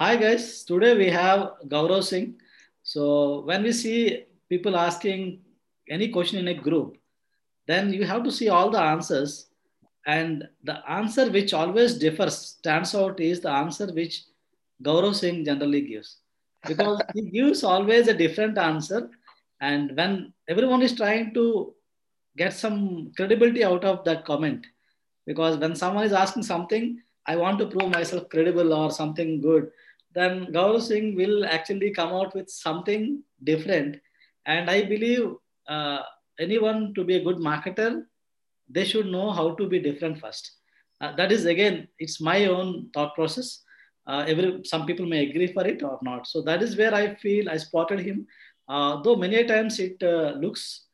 Hi guys, today we have Gaurav Singh. So when we see people asking any question in a group, then you have to see all the answers. And the answer which always differs, stands out, is the answer which Gaurav Singh generally gives. Because he gives always a different answer. And when everyone is trying to get some credibility out of that comment, because when someone is asking something, I want to prove myself credible or something good, then Gaurav Singh will actually come out with something different. And I believe uh, anyone to be a good marketer, they should know how to be different first. Uh, that is again, it's my own thought process. Uh, every some people may agree for it or not. So that is where I feel I spotted him. Uh, though many times it uh, looks,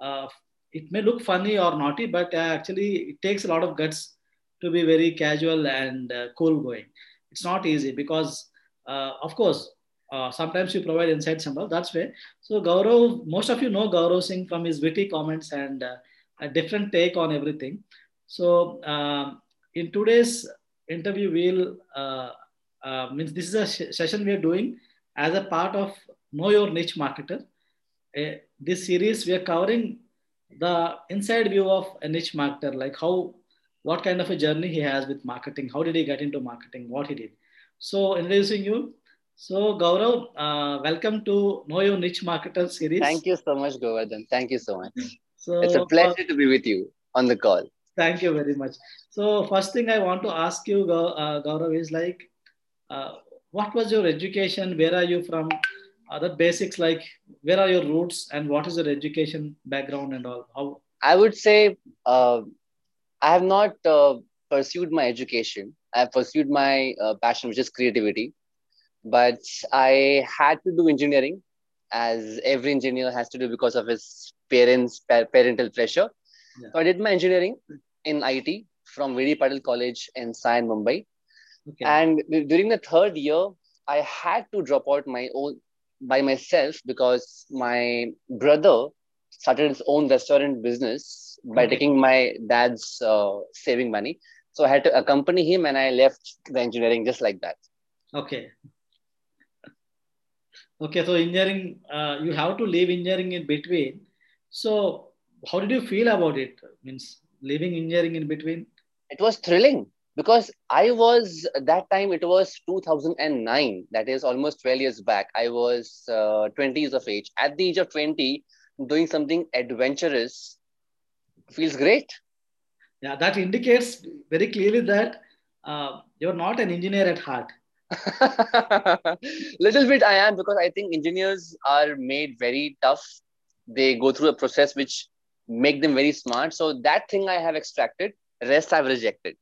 uh, it may look funny or naughty, but actually it takes a lot of guts to be very casual and cool going. It's not easy because, of course, uh, sometimes you provide insights and all. That's way. So Gaurav, most of you know Gaurav Singh from his witty comments and uh, a different take on everything. So um, in today's interview, we'll uh, uh, means this is a sh- session we are doing as a part of Know Your Niche Marketer. Uh, this series we are covering the inside view of a niche marketer, like how what kind of a journey he has with marketing, how did he get into marketing, what he did. So introducing you. So Gaurav, uh, welcome to Know Your Niche Marketer series. Thank you so much, Govardhan. Thank you so much. so, It's a uh, pleasure to be with you on the call. thank you very much. So first thing I want to ask you, uh, Gaurav, is like, uh, what was your education? Where are you from? Other basics like where are your roots and what is your education background and all? How? I would say uh, I have not uh, pursued my education. I pursued my uh, passion, which is creativity. But I had to do engineering, as every engineer has to do because of his parents' pa- parental pressure. Yeah. So I did my engineering in IT from Vedi Patil College in Sion, Mumbai. Okay. And during the third year, I had to drop out my own by myself because my brother started his own restaurant business by Okay. taking my dad's uh, saving money. So I had to accompany him, and I left the engineering just like that. Okay. Okay. So engineering, uh, you have to leave engineering in between. So how did you feel about it? Means leaving engineering in between? It was thrilling because I was that time. It was 2009. That is almost 12 years back. I was uh, 20 years of age. At the age of 20, doing something adventurous feels great. Yeah, that indicates very clearly that uh, you're not an engineer at heart. Little bit I am because I think engineers are made very tough. They go through a process which make them very smart. So that thing I have extracted, rest I've rejected.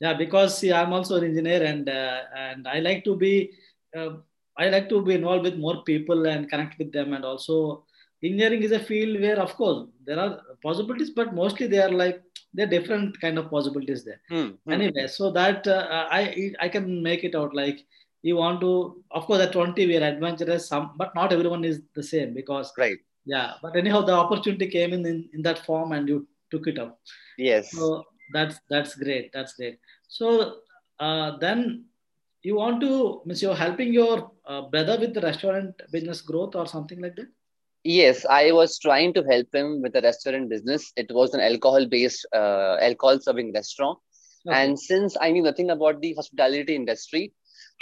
Yeah, because see, I'm also an engineer, and uh, and I like to be, uh, I like to be involved with more people and connect with them, and also engineering is a field where, of course, there are possibilities, but mostly they are like they're different kind of possibilities there. Hmm, hmm. Anyway, so that uh, I I can make it out like you want to, of course, at 20 we are adventurous, some, but not everyone is the same because Right. yeah, but anyhow, the opportunity came in in, in that form, and you took it up. Yes. So that's that's great. That's great. So uh, then you want to means you're helping your uh, brother with the restaurant business growth or something like that. Yes, I was trying to help him with the restaurant business. It was an alcohol-based, uh, alcohol-serving restaurant. Okay. And since I knew nothing about the hospitality industry,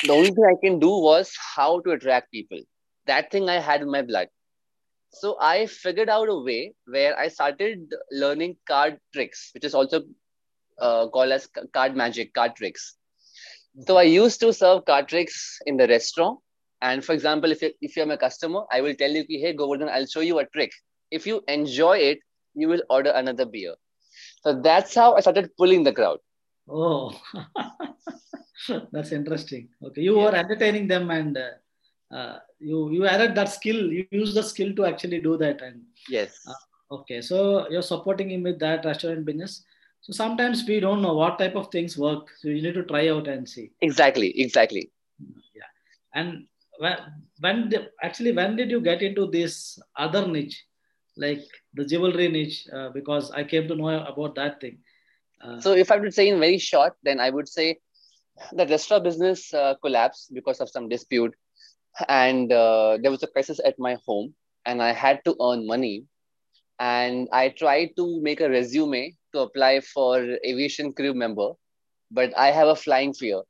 the only thing I can do was how to attract people. That thing I had in my blood. So I figured out a way where I started learning card tricks, which is also uh, called as card magic, card tricks. So I used to serve card tricks in the restaurant. And for example, if you if you're my customer, I will tell you, "Ki, hey Govardhan, I'll show you a trick. If you enjoy it, you will order another beer. So that's how I started pulling the crowd. Oh, that's interesting. Okay, you were entertaining them and uh, uh, you you added that skill. You use the skill to actually do that. And uh, Yes. okay, so you're supporting him with that restaurant business. So sometimes we don't know what type of things work. So you need to try out and see. Exactly. Exactly. Yeah. And when, actually when did you get into this other niche, like the jewelry niche? Uh, because I came to know about that thing. Uh, So if I would say in very short, then I would say The restaurant business uh, collapsed because of some dispute, and uh, there was a crisis at my home, and I had to earn money. And I tried to make a resume to apply for aviation crew member, but I have a flying fear.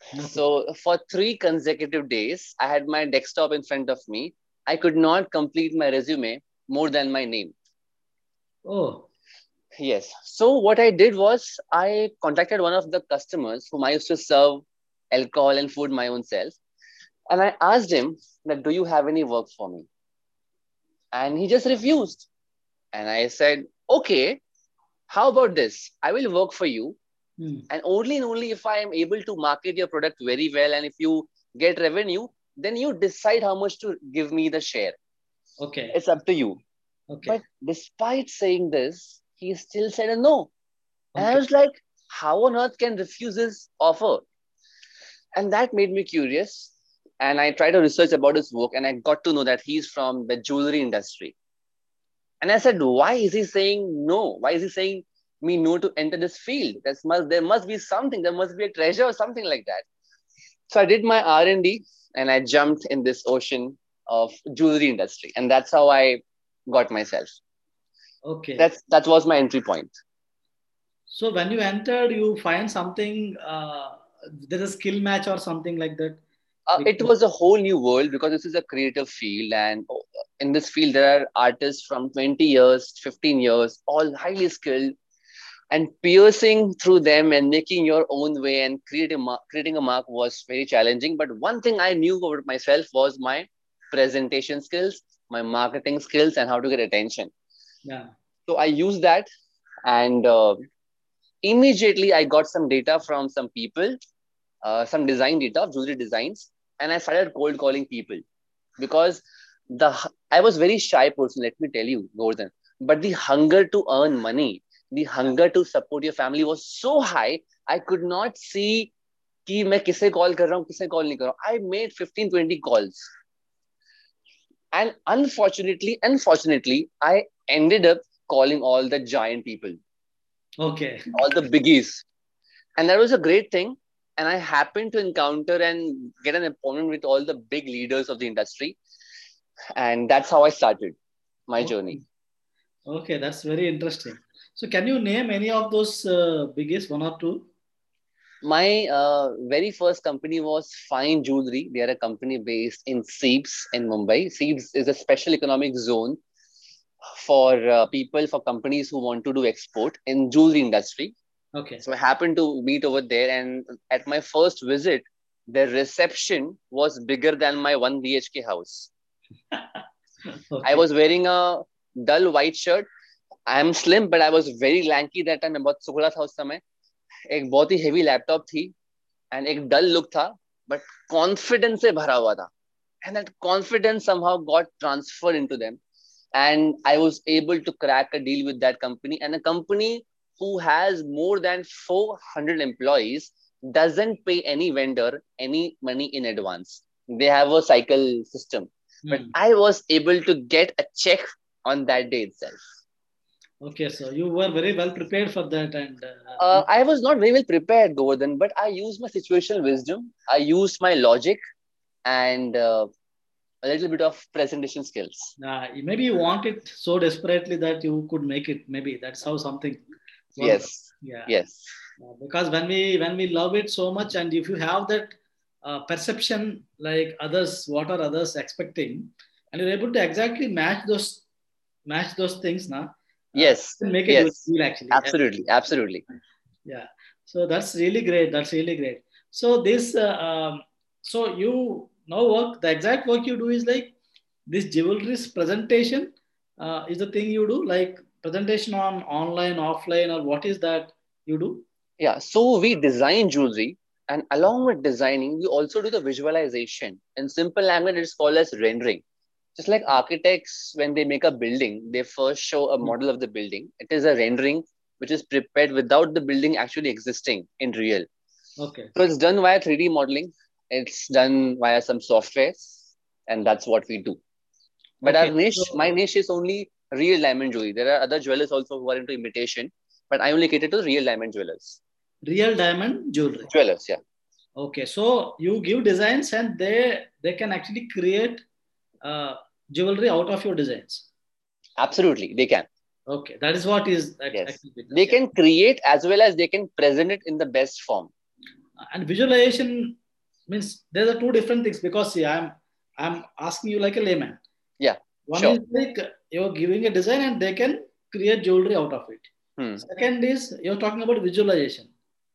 So for three consecutive days, I had my desktop in front of me. I could not complete my resume more than my name. Oh, Yes. So what I did was I contacted one of the customers whom I used to serve alcohol and food my own self, and I asked him that, "Do you have any work for me?" And he just refused. And I said, "Okay, how about this? I will work for you, hmm. and only and only if I am able to market your product very well, and if you get revenue, then you decide how much to give me the share. okay, It's up to you." okay, But despite saying this, he still said a no. And I was like, how on earth can refuse this offer? And that made me curious. And I tried to research about his work and I got to know that he's from the jewelry industry. And I said, why is he saying no? Why is he saying me know to enter this field? That's must there must be something, there must be a treasure or something like that. So I did my R&D and I jumped in this ocean of jewelry industry. And that's how I got myself. okay. That's that was my entry point. So when you entered, you find something. Uh, there is a skill match or something like that. Uh, it was a whole new world because this is a creative field, and uh, in this field, there are artists from 20 years, 15 years, all highly skilled, and piercing through them and making your own way and creating a mark, creating a mark was very challenging. But one thing I knew about myself was my presentation skills, my marketing skills, and how to get attention. Yeah. So I used that, and uh, immediately I got some data from some people, uh, some design data of jewelry designs, and I started cold calling people because the I was very shy person. Let me tell you, Govardhan. But the hunger to earn money, the hunger to support your family was so high. I could not see कि मैं किसे call कर रहा हूँ किसे call नहीं कर रहा हूँ I made 15 20 calls and unfortunately unfortunately I ended up calling all the giant people Okay. all the biggies. And that was a great thing. And I happened to encounter and get an appointment with all the big leaders of the industry. And that's how I started my journey. Okay, that's very interesting. So can you name any of those uh, biggest one or two? My uh, very first company was Fine Jewelry. They are a company based in SEEPZ in Mumbai. SEEPZ is a special economic zone for uh, people, for companies who want to do export in jewelry industry. Okay. So I happened to meet over there, and at my first visit, the reception was bigger than my one BHK house. Okay. I was wearing a dull white shirt. I am slim, but I was very lanky that time. मैं बहुत सुखड़ा था उस समय. एक बहुत ही heavy laptop थी, and एक dull look था, but confidence से भरा हुआ था. And that confidence somehow got transferred into them. And I was able to crack a deal with that company. And a company who has more than 400 employees doesn't pay any vendor any money in advance. They have a cycle system. But Hmm. I was able to get a check on that day itself. Okay, so you were very well prepared for that, and uh, Uh, I was not very well prepared, Govardhan, but I used my situational wisdom. I used my logic and uh, a little bit of presentation skills. uh, maybe you want it so desperately that you could make it. Maybe that's how something. works. Yes, Yeah. yes, Uh, because when we when we love it so much, and if you have that uh, perception like others, what are others expecting, and you're able to exactly match those match those things, now yes, make it yes. deal actually. absolutely, absolutely. yeah so that's really great that's really great so this uh, um, so you now work the exact work you do is like this jewelry's presentation uh, is the thing you do like presentation on online offline or what is that you do Yeah, so we design jewelry, and along with designing, we also do the visualization. In simple language, it's called as rendering. Just like architects, when they make a building, they first show a hmm. model of the building. It is a rendering which is prepared without the building actually existing in real. okay So it's done via 3D modeling. It's done via some softwares, and that's what we do. But Okay, our niche, so- my niche is only real diamond jewelry. There are other jewelers also who are into imitation, but I only cater to real diamond jewelers. real diamond jewelry. Jewelers, yeah. Okay, so you give designs and they they can actually create uh, jewelry out of your designs. Absolutely, they can. Okay, that is what is yes. They can create as well as they can present it in the best form. And visualization means there are two different things because see, I'm I'm asking you like a layman. Yeah. One sure. is like you're giving a design and they can create jewelry out of it. Hmm. Second is you're talking about visualization.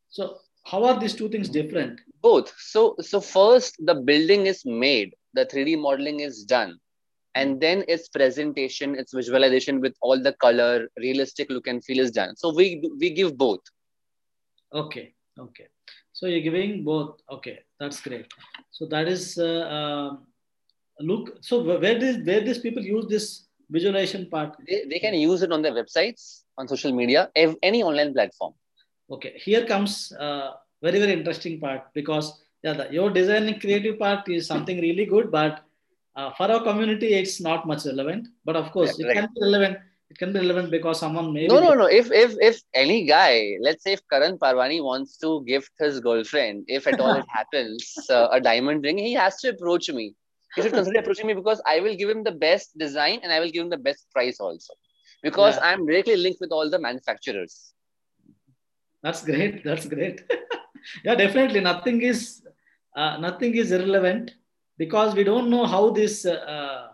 So how are these two things different? Both. So so first the building is made, the 3D modeling is done. And then its presentation its visualization with all the color realistic look and feel is done. So we we give both. Okay okay. So you're giving both. Okay that's great. So that is uh, uh, look so where does where these people use this visualization part? They, they can use it on their websites on social media any online platform. Okay here comes uh, very very interesting part because yeah the, your design creative part is something really good but uh, for our community it's not much relevant. But of course yeah, it right. can be relevant. It can be relevant because someone may no no no. If if if any guy let's say if karan parwani wants to gift his girlfriend if at all it happens uh, a diamond ring he has to approach me. He should consider approaching me because i will give him the best design and i will give him the best price also. Because yeah. i'm directly linked with all the manufacturers. That's great. That's great. Yeah definitely. Nothing is uh, nothing is irrelevant because we don't know how this uh,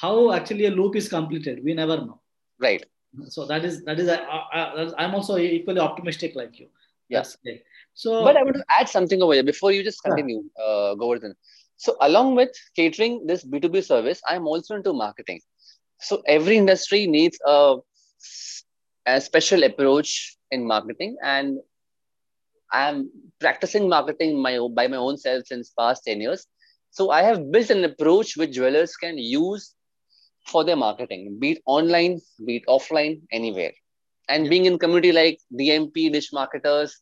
how actually a loop is completed we never know right so that is that is uh, uh, i'm also equally optimistic like you yes yeah. so but i want to add something over here before you just continue yeah. uh, Govardhan. so along with catering this b2b service i'm also into marketing so every industry needs a, a special approach in marketing and i'm practicing marketing my by my own self since past 10 years so I have built an approach which jewelers can use for their marketing, be it online, be it offline, anywhere. And being in community like DMP, dish marketers,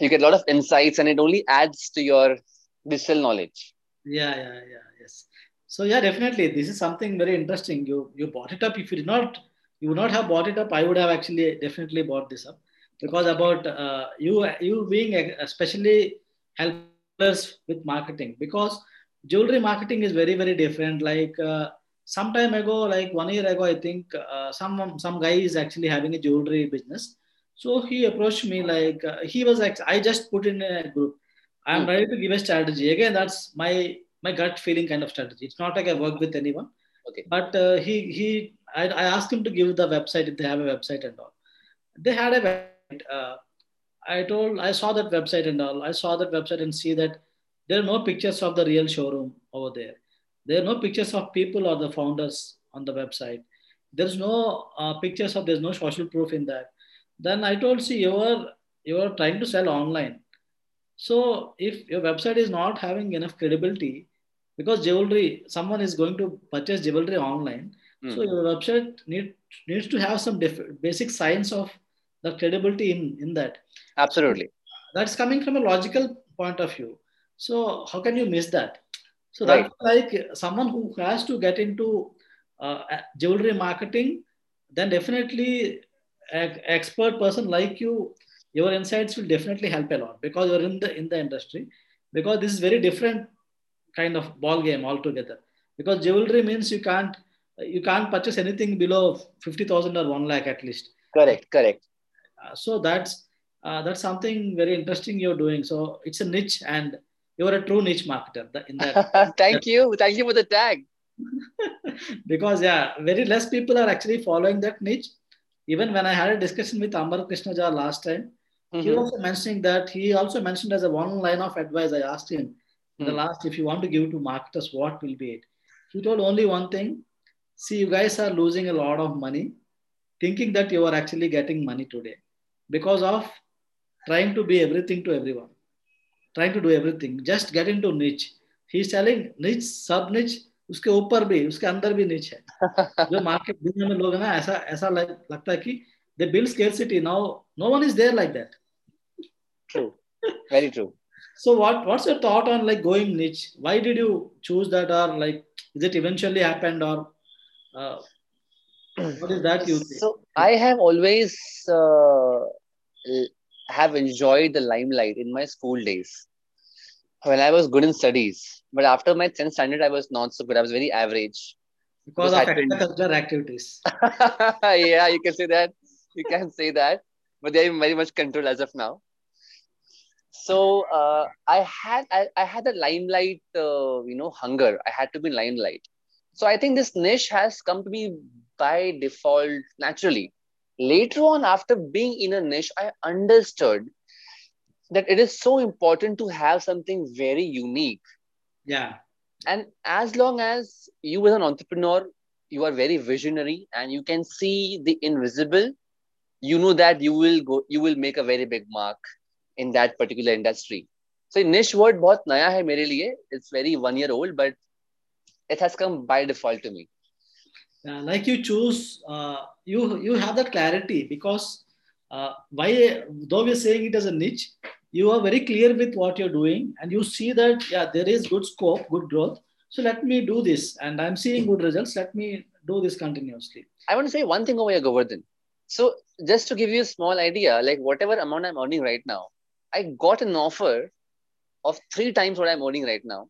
you get a lot of insights and it only adds to your digital knowledge. Yeah, yeah, yeah, yes. So yeah, definitely. This is something very interesting. You you bought it up. If you did not, you would not have bought it up. I would have actually definitely bought this up because about uh, you you being especially help with marketing. Because jewelry marketing is very very different. Like uh, some time ago like one year ago i think uh, some some guy is actually having a jewelry business. So he approached me like uh, he was like i just put in a group. I'm hmm. ready to give a strategy. Again that's my my gut feeling kind of strategy. It's not like i work with anyone. Okay. But uh, he he I, I asked him to give the website if they have a website and all. They had a website uh, I told, I saw that website and all. I saw that website and see that there are no pictures of the real showroom over there. There are no pictures of people or the founders on the website. There's no uh, pictures of, there's no social proof in that. Then I told, see, you are, you are trying to sell online. So if your website is not having enough credibility, because jewelry, someone is going to purchase jewelry online. Mm. So your website need, needs to have some def- basic science of the credibility in, in that. Absolutely. That's coming from a logical point of view. So how can you miss that? So right. that's like someone who has to get into uh, jewelry marketing, then definitely an expert person like you, your insights will definitely help a lot because you're in the in the industry. Because this is very different kind of ball game altogether. Because jewelry means you can't you can't purchase anything below fifty thousand or one lakh at least. Correct, correct. Uh, so that's uh, that's something very interesting you're doing. So it's a niche, and you're a true niche marketer. In that, thank you, thank you for the tag. because yeah, very less people are actually following that niche. Even when I had a discussion with Amar Krishna Jha last time, mm-hmm. he was also mentioning that he also mentioned as a one line of advice. I asked him mm-hmm. the hmm. last, if you want to give to marketers, what will be it? He told only one thing. See, you guys are losing a lot of money thinking that you are actually getting money today because of trying to be everything to everyone, trying to do everything. Just get into niche. He's telling niche, sub niche, उसके ऊपर भी उसके अंदर भी niche है जो market दुनिया में लोग हैं ना ऐसा ऐसा लगता है कि they build scarcity now no one is there like that true very true so what what's your thought on like going niche why did you choose that or like is it eventually happened or uh, what is that you think? so i have always uh, have enjoyed the limelight in my school days when I was good in studies. But after my 10th standard, I was not so good. I was very average. Because of extracurricular activities. yeah, you can say that. You can say that. But they're very much controlled as of now. So uh, I had I, I had a limelight, uh, you know, hunger. I had to be limelight. So I think this niche has come to me by default naturally. Later on, after being in a niche, I understood that it is so important to have something very unique. Yeah. And as long as you, as an entrepreneur, you are very visionary and you can see the invisible, you know that you will go, you will make a very big mark in that particular industry. So niche word बहुत नया है मेरे लिए. It's very one year old, but it has come by default to me. Yeah, like you choose, uh, you you have that clarity because uh, why though we're saying it as a niche, you are very clear with what you're doing and you see that yeah there is good scope, good growth. So let me do this, and I'm seeing good results. Let me do this continuously. I want to say one thing over here, Govardhan. So just to give you a small idea, like whatever amount I'm earning right now, I got an offer of three times what I'm earning right now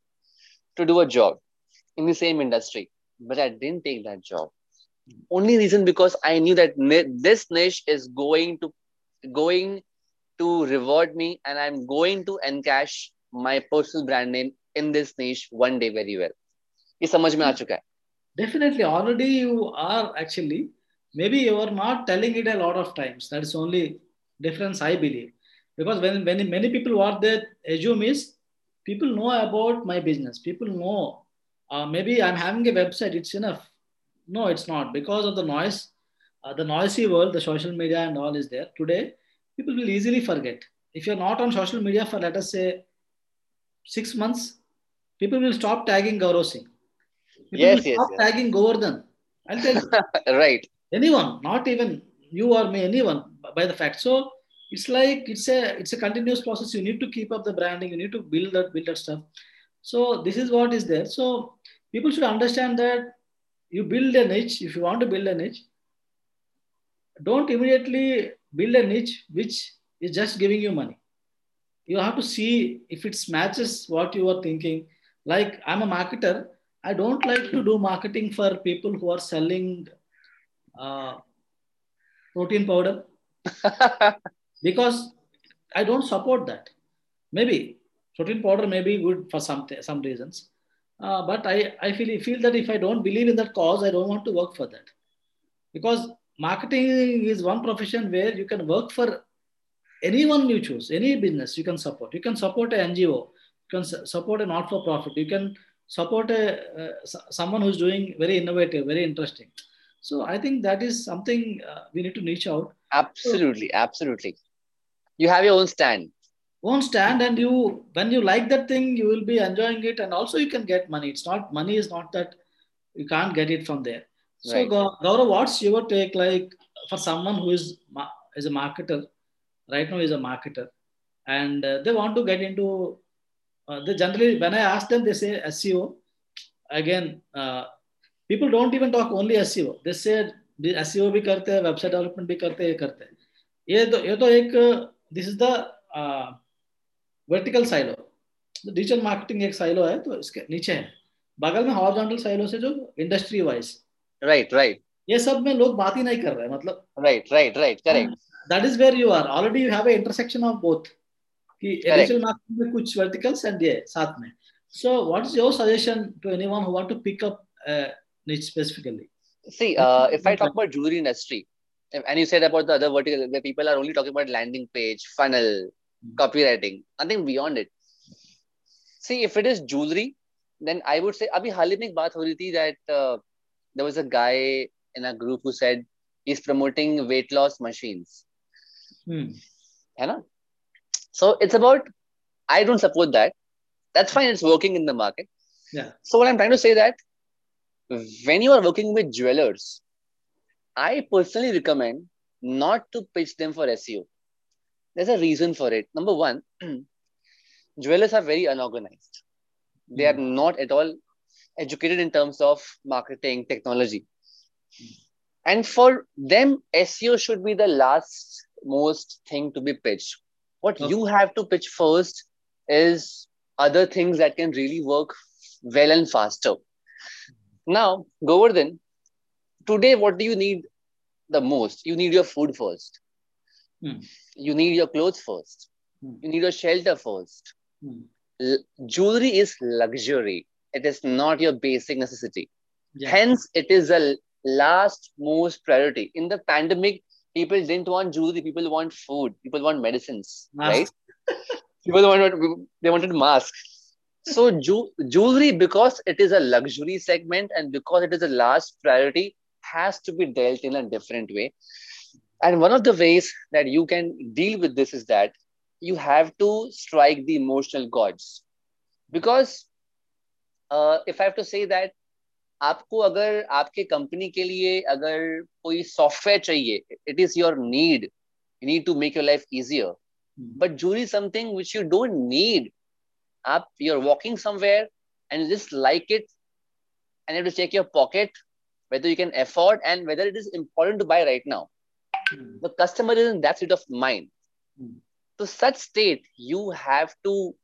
to do a job in the same industry, but I didn't take that job. Only reason because I knew that this niche is going to going to reward me, and I'm going to encash my personal brand name in this niche one day very well. ये समझ में आ चुका है. Definitely, already you are actually maybe you are not telling it a lot of times. That's only difference I believe because when, when many people what they assume is people know about my business people know uh, maybe i'm having a website it's enough no it's not because of the noise uh, the noisy world the social media and all is there today people will easily forget if you're not on social media for let us say six months people will stop tagging Gaurav Singh. People yes, will yes, stop yes. tagging Govardhan. I'll tell you. right. Anyone, not even you or me, anyone by the fact. So it's like it's a it's a continuous process you need to keep up the branding you need to build that build that stuff so this is what is there. So people should understand that you build a niche if you want to build a niche don't immediately build a niche which is just giving you money. You have to see if it matches what you are thinking. Like i'm a marketer. I don't like to do marketing for people who are selling uh, protein powder. Because I don't support that. Maybe protein powder may be good for some some reasons, uh, but I I feel feel that if I don't believe in that cause, I don't want to work for that, because marketing is one profession where you can work for anyone you choose, any business you can support. You can support an NGO, you can support a not for profit, you can support a uh, someone who's doing very innovative, very interesting. So I think that is something uh, we need to reach out. Absolutely, so, absolutely you have your own stand won't stand and you when you like that thing you will be enjoying it and also you can get money. It's not money is not that you can't get it from there. So right. gaurav what's your take like for someone who is is a marketer right now is a marketer and uh, they want to get into uh, they generally when i ask them they say seo again uh, people don't even talk only seo they say seo bhi karte website development bhi karte karte ye to ye to ek uh, this is the uh, vertical silo digital marketing एक silo है तो इसके नीचे है। बगल में horizontal silo से जो इंडस्ट्री वाइज राइट राइट ये सब में लोग बात ही नहीं कर रहे मतलब। Right right right correct that is where you are already you have intersection of both कि डिजिटल मार्केटिंग में कुछ वर्टिकल्स एंड ये साथ में। So what is your suggestion to anyone who want to pick up niche specifically? See uh, if i talk about jewelry industry and you said about the other vertical where people are only talking about landing page, funnel. copywriting nothing beyond it. See if it is jewelry then i would say abhi haal hi mein ek baat ho rahi thi that uh, there was a guy in a group who said he's promoting weight loss machines. Hmm. hai na so it's about i don't support that. That's fine it's working in the market. Yeah. So what i'm trying to say that when you are working with jewelers i personally recommend not to pitch them for seo there's a reason for it. Number one, jewelers are very unorganized. They are hmm. not at all educated in terms of marketing, technology. And for them, SEO should be the last most thing to be pitched. What Okay. you have to pitch first is other things that can really work well and faster. Now, Govardhan, today what do you need the most? You need your food first. Hmm. You need your clothes first. Hmm. You need your shelter first. Hmm. Jewelry is luxury. It is not your basic necessity. Yeah. Hence, it is the last most priority. In the pandemic, people didn't want jewelry. People want food. People want medicines, right? People wanted they wanted masks. So ju- jewelry, because it is a luxury segment and because it is a last priority, has to be dealt in a different way And one of the ways that you can deal with this is that you have to strike the emotional chords. Because uh, if I have to say that आपको अगर आपके company के लिए अगर कोई software चाहिए it is your need you need to make your life easier Hmm. but jewelry is something which you don't need up you're walking somewhere and you just like it and you have to check your pocket whether you can afford and whether it is important to buy right now Hmm. the customer is in that state of mind Hmm. to such state you have to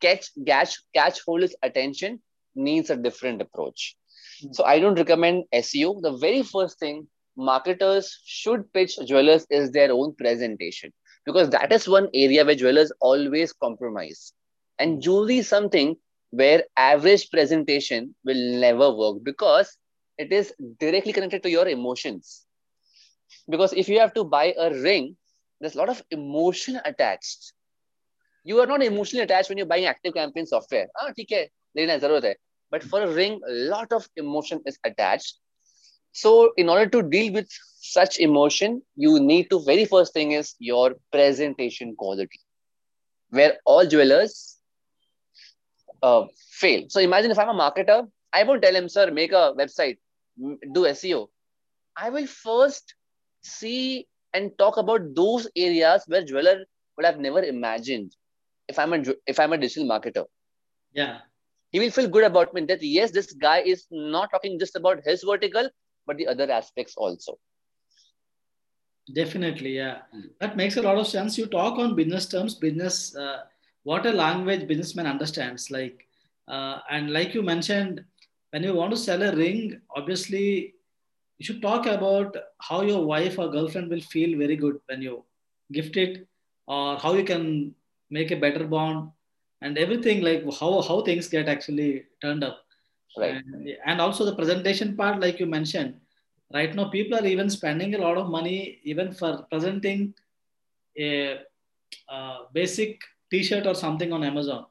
catch catch catch hold his attention needs a different approach Hmm. so i don't recommend seo the very first thing marketers should pitch jewelers is their own presentation because that is one area where jewelers always compromise and jewelry is something where average presentation will never work because it is directly connected to your emotions because if you have to buy a ring there's a lot of emotion attached. You are not emotionally attached when you're buying active campaign software. Ah, hai. but for a ring a lot of emotion is attached. So in order to deal with such emotion you need to very first thing is your presentation quality where all jewelers uh, fail. So imagine if i'm a marketer i won't tell him sir make a website do seo i will first see and talk about those areas where jeweler would have never imagined if i'm a if i'm a digital marketer Yeah. he will feel good about me that yes this guy is not talking just about his vertical but the other aspects also Definitely, yeah. Mm. That makes a lot of sense. You talk on business terms, business, uh, what a language businessman understands. Like, uh, and like you mentioned, when you want to sell a ring, obviously, you should talk about how your wife or girlfriend will feel very good when you gift it, or how you can make a better bond, and everything like how how things get actually turned up. right And, and also the presentation part, like you mentioned, right now people are even spending a lot of money even for presenting a, uh basic T-shirt or something on Amazon.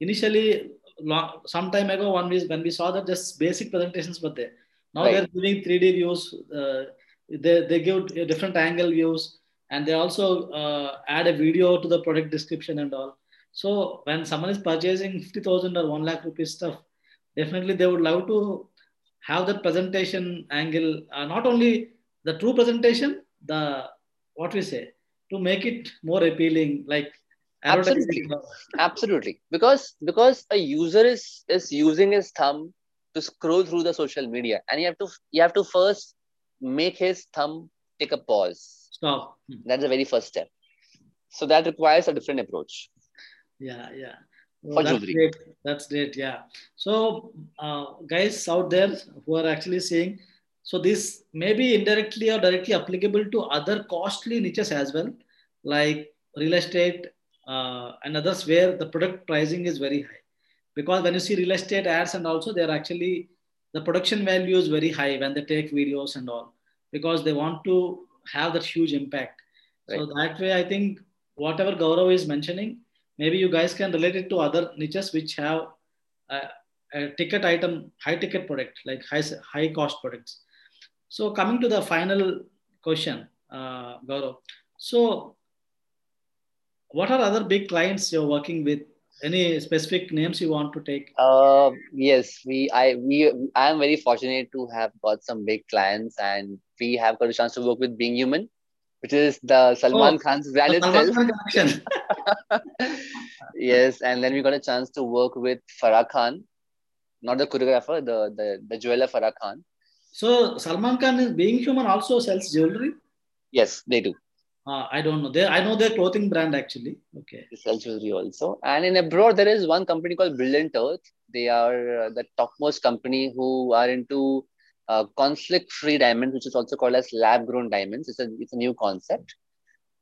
Initially, long, some time ago, when we when we saw that just basic presentations were there. Now Right. they're giving 3D views. Uh, they they give different angle views, and they also uh, add a video to the product description and all. So when someone is purchasing fifty thousand or one lakh rupees stuff, definitely they would love to have that presentation angle. Uh, not only the true presentation, the what we say to make it more appealing, like Absolutely. absolutely because because a user is is using his thumb to scroll through the social media and you have to you have to first make his thumb take a pause Stop. That's the very first step so that requires a different approach Yeah, yeah. Oh, that's jewelry. great. That's great. Yeah. So, uh, guys out there who are actually saying, so this may be indirectly or directly applicable to other costly niches as well, like real estate uh, and others where the product pricing is very high. Because when you see real estate ads and also they're actually the production value is very high when they take videos and all because they want to have that huge impact. So that way, I think whatever Gaurav is mentioning, maybe you guys can relate it to other niches which have a, a ticket item, high ticket product, like high high cost products. So coming to the final question, uh, Gaurav. So what are other big clients you're working with? Any specific names you want to take? uh yes we i we i am very fortunate to have got some big clients and we have got a chance to work with being human which is the salman Oh, khan's brand itself yes, and then we got a chance to work with Farah Khan, not the choreographer, the the, the jeweler Farah Khan. So Salman Khan is being human also sells jewelry. Yes, they do. Uh, I don't know. They, I know their clothing brand actually. Okay. They sell jewelry also. And in abroad, there is one company called Brilliant Earth. They are uh, the topmost company who are into uh, conflict-free diamonds, which is also called as lab-grown diamonds. It's a it's a new concept.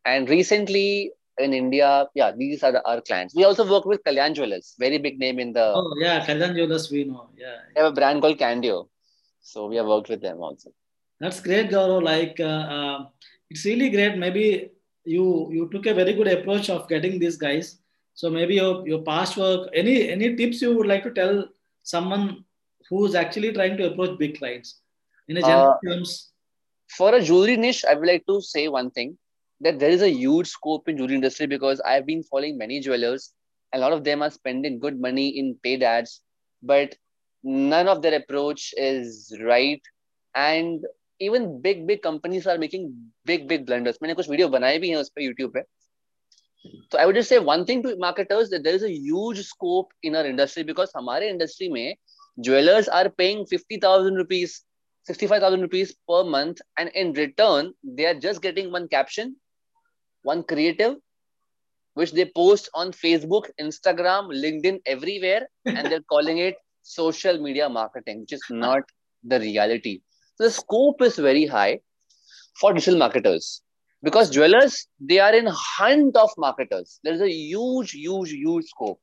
And recently in India, yeah, these are the, our clients. We also work with Kalyan Jewelers, very big name in the. Oh yeah, Kalyan Jewelers we know. Yeah. They have a brand called Candere, so we have worked with them also. That's great, Gaurav. Like uh, uh, it's really great. Maybe you you took a very good approach of getting these guys. So maybe your your past work. Any any tips you would like to tell someone who's actually trying to approach big clients in a general uh, terms? For a jewelry niche, I would like to say one thing that there is a huge scope in jewelry industry because I've been following many jewelers. A lot of them are spending good money in paid ads, but none of their approach is right. And even big big companies are making big big blunders मैंने कुछ video बनाए भी हैं उस पर YouTube पे। तो I would just say one thing to marketers that there is a huge scope in our industry because हमारे इंडस्ट्री में jewellers are paying 50000 rupees 65000 rupees per month and in return they are just getting one caption one creative which they post on Facebook Instagram LinkedIn everywhere and they are calling it social media marketing which is not the reality The scope is very high for digital marketers because jewelers they are in hunt of marketers. There is a huge, huge, huge scope.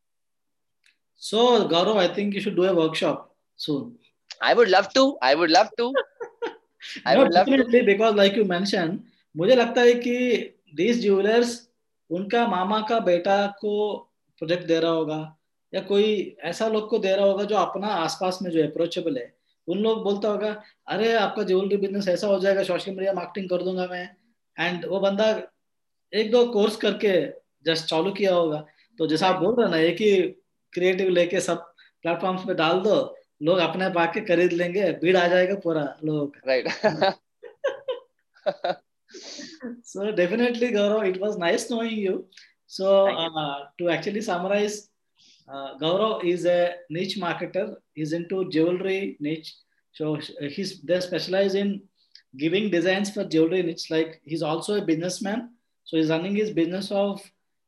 So Gaurav, I think you should do a workshop soon. I would love to. I would love to. I no, would love to. because like you mentioned, मुझे लगता है कि these jewellers उनका मामा का बेटा को project दे रहा होगा या कोई ऐसा लोग को दे रहा होगा जो अपना आसपास में जो अप्रोचेबल है उन लोग बोलता होगा अरे आपका ज्वेलरी बिज़नेस ऐसा हो जाएगा सोशल मीडिया मार्केटिंग कर दूँगा मैं. एंड वो बंदा एक दो कोर्स करके जस्ट चालू किया होगा। तो जैसा आप बोल रहे ना एक ही क्रिएटिव लेके सब प्लेटफॉर्म्स पे डाल दो लोग अपने पाके खरीद लेंगे भीड़ आ जाएगा पूरा लोग right so definitely, Gaurav, it was nice knowing you. So uh, to actually summarize, uh, Gaurav is a niche marketer. He's into jewelry niche. So he's they specialize in giving designs for jewelry niche. Like he's also a businessman. So he's running his business of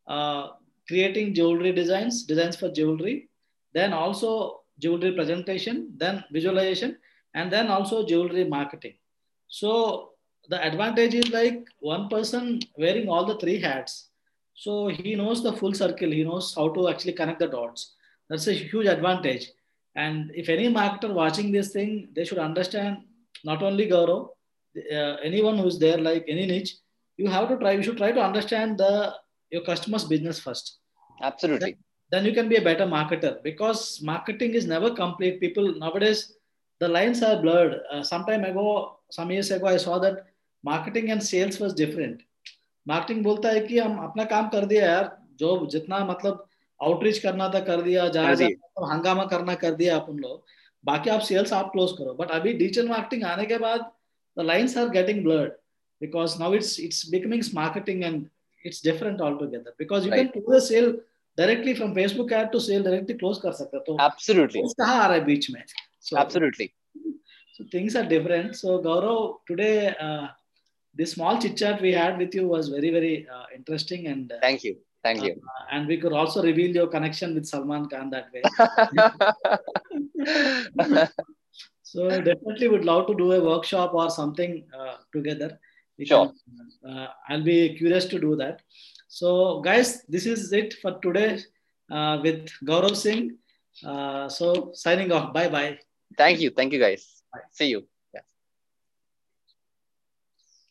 uh, creating jewelry designs, designs for jewelry. Then also jewelry presentation, then visualization, and then also jewelry marketing. So the advantage is like one person wearing all the three hats. So he knows the full circle. He knows how to actually connect the dots. That's a huge advantage. And if any marketer watching this thing, they should understand not only Gaurav, uh, anyone who's there, like any niche, you have to try. You should try to understand the your customer's business first. Absolutely. Then, then you can be a better marketer because marketing is never complete. People nowadays the lines are blurred. Uh, some time ago, some years ago, I saw that marketing and sales was different. Marketing बोलता है कि हम अपना काम कर दिया यार जो जितना मतलब आउटरीच करना था कर दिया जहाँ मतलब हंगामा करना कर दिया अपन लोग। बाकी आप सेल्स आप क्लोज करो। बट अभी डिजिटल मार्केटिंग आने के बाद the lines are getting blurred because now it's it's becoming marketing and it's different altogether because you right. can close a sale directly from Facebook ad to sale directly close कर सकते हो। तो absolutely कहाँ आ रहा है बीच में? So absolutely so things are different so Gaurav today uh, this small chit chat we had with you was very very uh, interesting and uh, thank you. Thank you. uh, and we could also reveal your connection with salman khan that way. So definitely would love to do a workshop or something uh, together. We sure. can, uh, i'll be curious to do that. So guys this is it for today uh, with gaurav singh. So signing off. Bye bye thank you. Thank you guys. Bye. see you